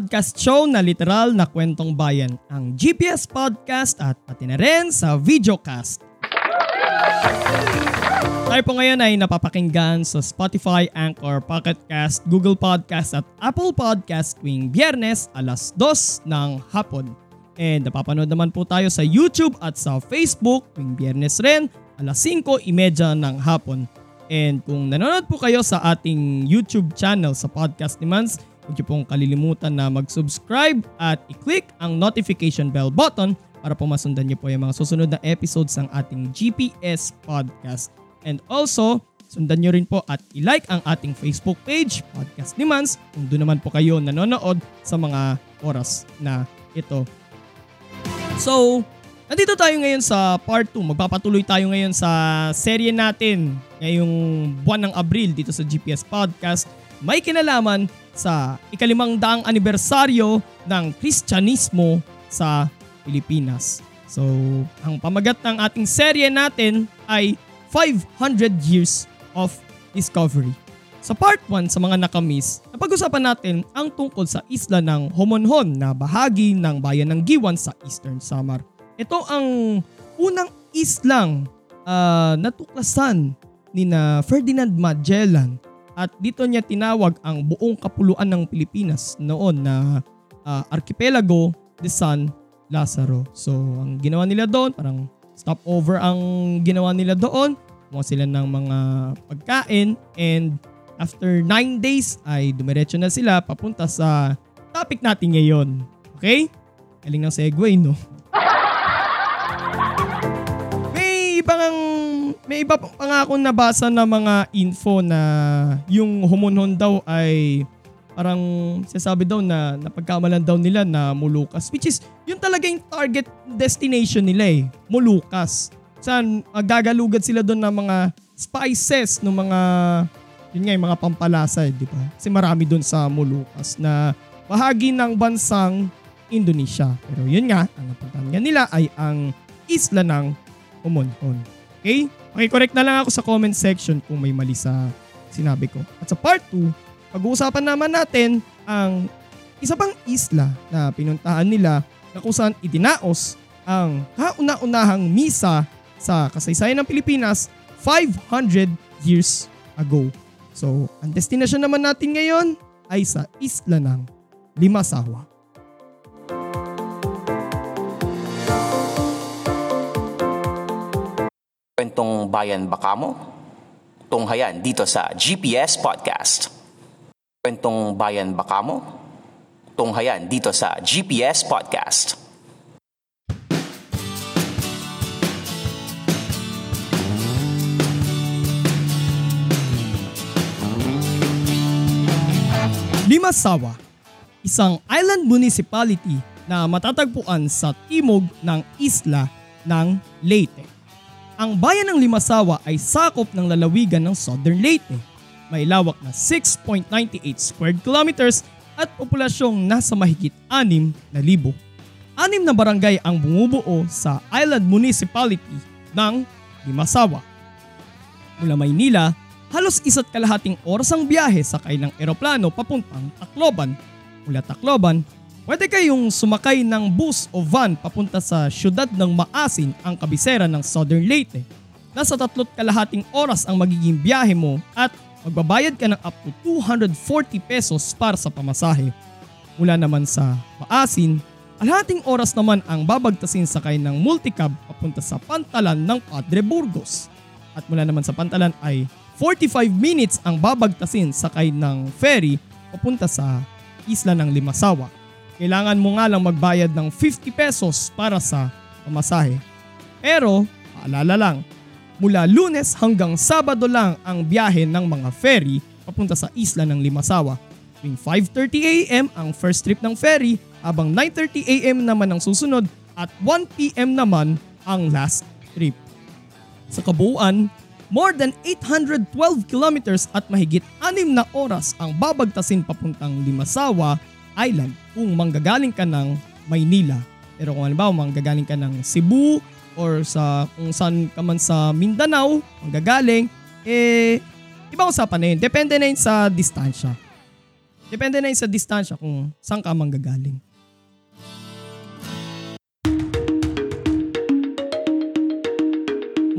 Podcast show na literal na kwentong bayan, ang GPS Podcast at pati na rin sa videocast. Tayo po ngayon ay napapakinggan sa Spotify, Anchor, Pocket Cast, Google Podcast at Apple Podcast tuwing biyernes alas 2 ng hapon. And napapanood naman po tayo sa YouTube at sa Facebook tuwing biyernes rin alas 5.30 ng hapon. And kung nanonood po kayo sa ating YouTube channel sa Podcast ni Mans, huwag niyo pong kalilimutan na mag-subscribe at i-click ang notification bell button para po masundan niyo po yung mga susunod na episodes ng ating GPS podcast. And also, sundan niyo rin po at i-like ang ating Facebook page, Podcast ni Mans, kung doon naman po kayo nanonood sa mga oras na ito. So, nandito tayo ngayon sa part 2. Magpapatuloy tayo ngayon sa serye natin ngayong buwan ng Abril dito sa GPS Podcast. May kinalaman sa ikalimang daang anibersaryo ng Kristyanismo sa Pilipinas. So, ang pamagat ng ating serye natin ay 500 Years of Discovery. Sa part 1 sa mga nakamiss, napag-usapan natin ang tungkol sa isla ng Homonhon na bahagi ng bayan ng Giwan sa Eastern Samar. Ito ang unang islang uh, natuklasan ni na Ferdinand Magellan at dito niya tinawag ang buong kapuluan ng Pilipinas noon na uh, Archipelago de San Lazaro. So ang ginawa nila doon, parang stopover ang ginawa nila doon. Kumuha sila ng mga pagkain and after 9 days ay dumiretso na sila papunta sa topic natin ngayon. Okay? Galing ng segue, no? Iba pa nga akong nabasa na mga info na yung humunhon daw ay parang sinasabi daw na napagkamalan daw nila na Molucas which is yun talaga yung target destination nila eh Molucas saan uh, gagalugad sila doon ng mga spices ng mga yun nga yung mga pampalasa eh, di ba? Kasi marami doon sa Molucas na bahagi ng bansang Indonesia. Pero yun nga ang napuntahan nila ay ang isla ng Humonhon okay Makikorek na lang ako sa comment section kung may mali sa sinabi ko. At sa part 2, pag-uusapan naman natin ang isa pang isla na pinuntahan nila na kung saan itinaos ang kauna-unahang misa sa kasaysayan ng Pilipinas 500 years ago. So, ang destination naman natin ngayon ay sa isla ng Limasawa. Kwentong Bayan Bakamo? Tunghayan dito sa GPS Podcast. Kwentong Bayan Bakamo? Tunghayan dito sa GPS Podcast. Limasawa, isang island municipality na matatagpuan sa timog ng isla ng Leyte. Ang bayan ng Limasawa ay sakop ng lalawigan ng Southern Leyte. May lawak na 6.98 square kilometers at populasyong nasa mahigit 6 na libo. Anim na barangay ang bumubuo sa island municipality ng Limasawa. Mula Maynila, halos isa't kalahating oras ang biyahe sakay ng eroplano papuntang Tacloban. Mula Tacloban, pwede kayong sumakay ng bus o van papunta sa syudad ng Maasin ang kabisera ng Southern Leyte. Nasa tatlot kalahating oras ang magiging biyahe mo at magbabayad ka ng up to 240 pesos para sa pamasahe. Mula naman sa Maasin, Alahating oras naman ang babagtasin sakay ng multicab papunta sa Pantalan ng Padre Burgos. At mula naman sa Pantalan ay 45 minutes ang babagtasin sakay ng ferry papunta sa isla ng Limasawa. Kailangan mo nga lang magbayad ng 50 pesos para sa pamasahe. Pero, paalala lang, Mula lunes hanggang sabado lang ang biyahe ng mga ferry papunta sa isla ng Limasawa. Tuwing 5.30am ang first trip ng ferry habang 9.30am naman ang susunod at 1pm naman ang last trip. Sa kabuuan, more than 812 kilometers at mahigit 6 na oras ang babagtasin papuntang Limasawa Island kung manggagaling ka ng Maynila. Pero kung halimbawa manggagaling ka ng Cebu or sa kung saan ka man sa Mindanao, manggagaling, eh, ibang usapan na yun. Depende na yun sa distansya. Depende na yun sa distansya kung saan ka manggagaling.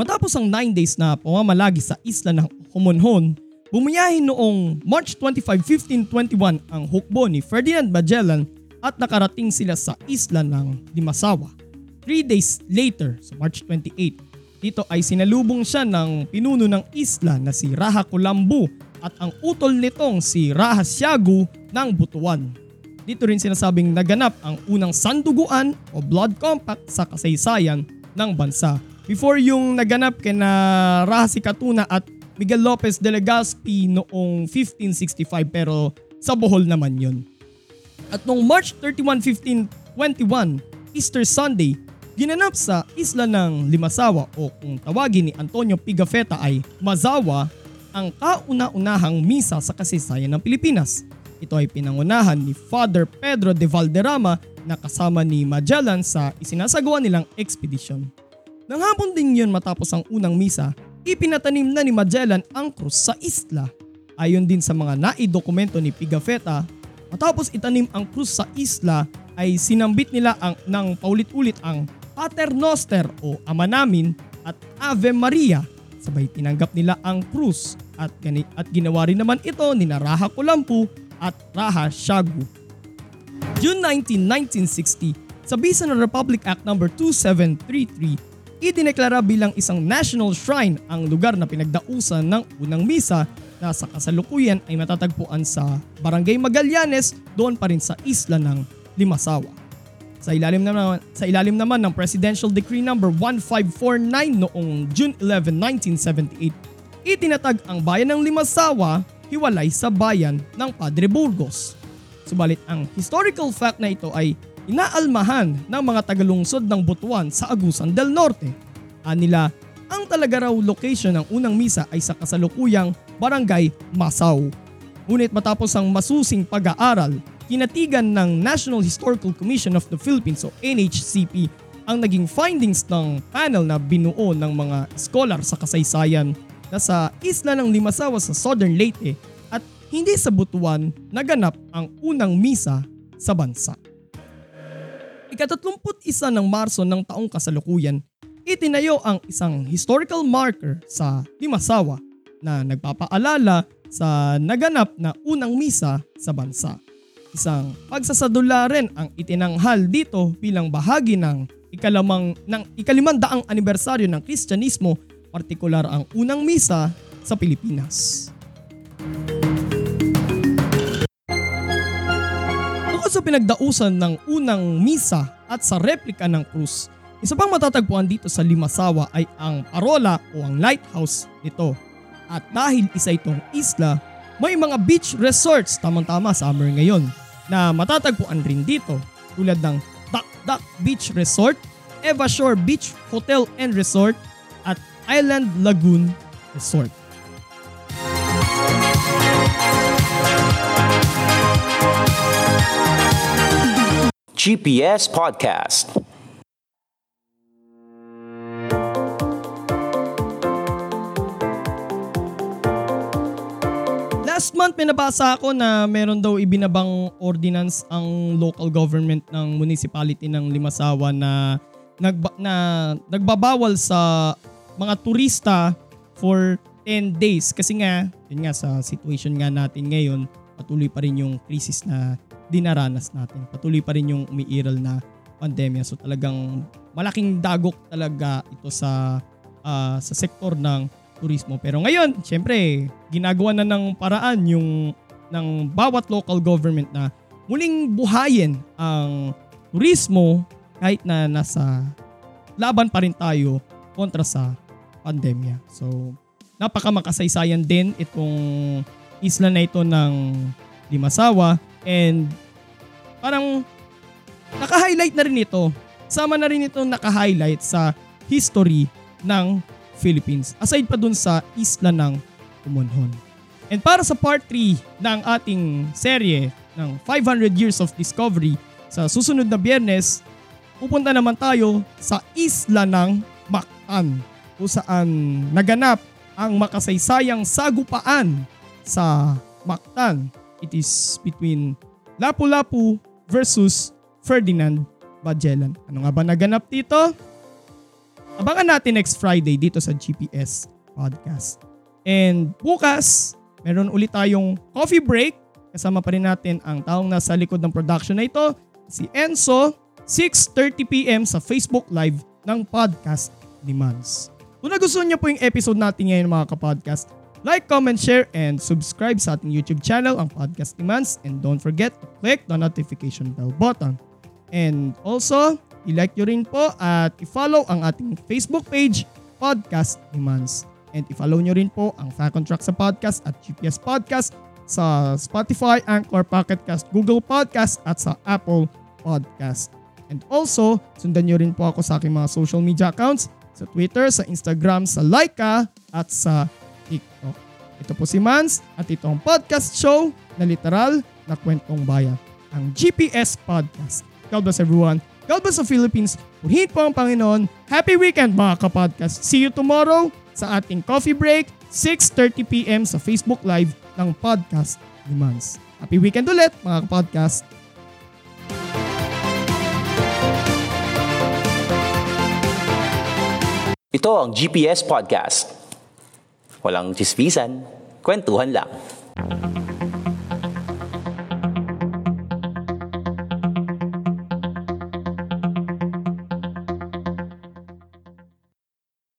Matapos ang 9 days na pamamalagi sa isla ng Homonhon, bumiyahin noong March 25, 1521 ang hukbo ni Ferdinand Magellan at nakarating sila sa isla ng Limasawa. 3 days later, sa March 28, dito ay sinalubong siya ng pinuno ng isla na si Raha Kulambu at ang utol nitong si Raha Siagu ng Butuan. Dito rin sinasabing naganap ang unang sanduguan o blood compact sa kasaysayan ng bansa. Before yung naganap kina Raha Sikatuna at Miguel Lopez de Legazpi noong 1565 pero sa Bohol naman yun. At noong March 31, 1521, Easter Sunday, ginanap sa isla ng Limasawa o kung tawagin ni Antonio Pigafetta ay Mazawa ang kauna-unahang misa sa kasaysayan ng Pilipinas. Ito ay pinangunahan ni Father Pedro de Valderrama na kasama ni Magellan sa isinasagawa nilang ekspedisyon. Nang hapon din yun matapos ang unang misa, ipinatanim na ni Magellan ang krus sa isla. Ayon din sa mga naidokumento ni Pigafetta, matapos itanim ang krus sa isla ay sinambit nila ang, ng paulit-ulit ang Pater Noster o Ama Namin at Ave Maria. Sabay tinanggap nila ang krus at, at ginawa rin naman ito ni Raha Kulampu at Raha Shagu. June 19, 1960, sa bisa ng Republic Act No. 2733, idineklara bilang isang national shrine ang lugar na pinagdausan ng unang misa na sa kasalukuyan ay matatagpuan sa Barangay Magallanes doon pa rin sa isla ng Limasawa. Sa ilalim naman, sa ilalim naman ng Presidential Decree No. 1549 noong June 11, 1978, itinatag ang bayan ng Limasawa hiwalay sa bayan ng Padre Burgos. Subalit ang historical fact na ito ay inaalmahan ng mga tagalungsod ng Butuan sa Agusan del Norte. Anila, ang talaga raw location ng unang misa ay sa kasalukuyang Barangay Masaw. Ngunit matapos ang masusing pag-aaral, kinatigan ng National Historical Commission of the Philippines o NHCP ang naging findings ng panel na binuo ng mga scholar sa kasaysayan na sa isla ng Limasawa sa Southern Leyte at hindi sa Butuan naganap ang unang misa sa bansa. Ikatatlumput isa ng Marso ng taong kasalukuyan, itinayo ang isang historical marker sa Limasawa na nagpapaalala sa naganap na unang misa sa bansa. Isang pagsasadula rin ang itinanghal dito bilang bahagi ng ikalamang ng ikalimandaang anibersaryo ng Kristyanismo, partikular ang unang misa sa Pilipinas. Bukod sa pinagdausan ng unang misa at sa replika ng krus, isa pang matatagpuan dito sa Limasawa ay ang parola o ang lighthouse nito. At dahil isa itong isla, may mga beach resorts tamang-tama summer ngayon na matatagpuan rin dito tulad ng Dak Beach Resort, Eva Shore Beach Hotel and Resort at Island Lagoon Resort. GPS Podcast. Last month may nabasa ako na meron daw ibinabang ordinance ang local government ng municipality ng Limasawa na nagba, na nagbabawal sa mga turista for 10 days kasi nga yun nga sa situation nga natin ngayon patuloy pa rin yung crisis na dinaranas natin. Patuloy pa rin yung umiiral na pandemya. So talagang malaking dagok talaga ito sa ah, sa sektor ng turismo. Pero ngayon, syempre, ginagawa na ng paraan yung ng bawat local government na muling buhayin ang turismo kahit na nasa laban pa rin tayo kontra sa pandemya. So, napaka makasaysayan din itong isla na ito ng Limasawa and parang naka-highlight na rin ito. Sama na rin ito naka-highlight sa history ng Philippines. Aside pa dun sa isla ng Kumonhon. And para sa part 3 ng ating serye ng 500 Years of Discovery sa susunod na biyernes, pupunta naman tayo sa isla ng Mactan kung saan naganap ang makasaysayang sagupaan sa Mactan. It is between Lapu-Lapu versus Ferdinand Magellan. Ano nga ba naganap dito? Abangan natin next Friday dito sa GPS Podcast. And bukas, meron ulit tayong coffee break. Kasama pa rin natin ang taong nasa likod ng production na ito, si Enzo, 6.30pm sa Facebook Live ng Podcast ni Mans. Kung nagustuhan niyo po yung episode natin ngayon mga kapodcast, like, comment, share, and subscribe sa ating YouTube channel, ang Podcast ni Mans. And don't forget to click the notification bell button. And also, i-like nyo rin po at i-follow ang ating Facebook page, Podcast ni Mans. And i-follow nyo rin po ang Fact on Track sa podcast at GPS Podcast sa Spotify, Anchor, Pocket Cast, Google Podcast at sa Apple Podcast. And also, sundan nyo rin po ako sa aking mga social media accounts sa Twitter, sa Instagram, sa Laika at sa TikTok. Ito po si Mans at ito ang podcast show na literal na kwentong bayan, ang GPS Podcast. God bless everyone. God bless the Philippines. Purihin po ang Panginoon. Happy weekend mga kapodcast. See you tomorrow sa ating coffee break, 6.30pm sa Facebook Live ng Podcast ni Mans. Happy weekend ulit mga kapodcast. Ito ang GPS Podcast. Walang chismisan, kwentuhan lang.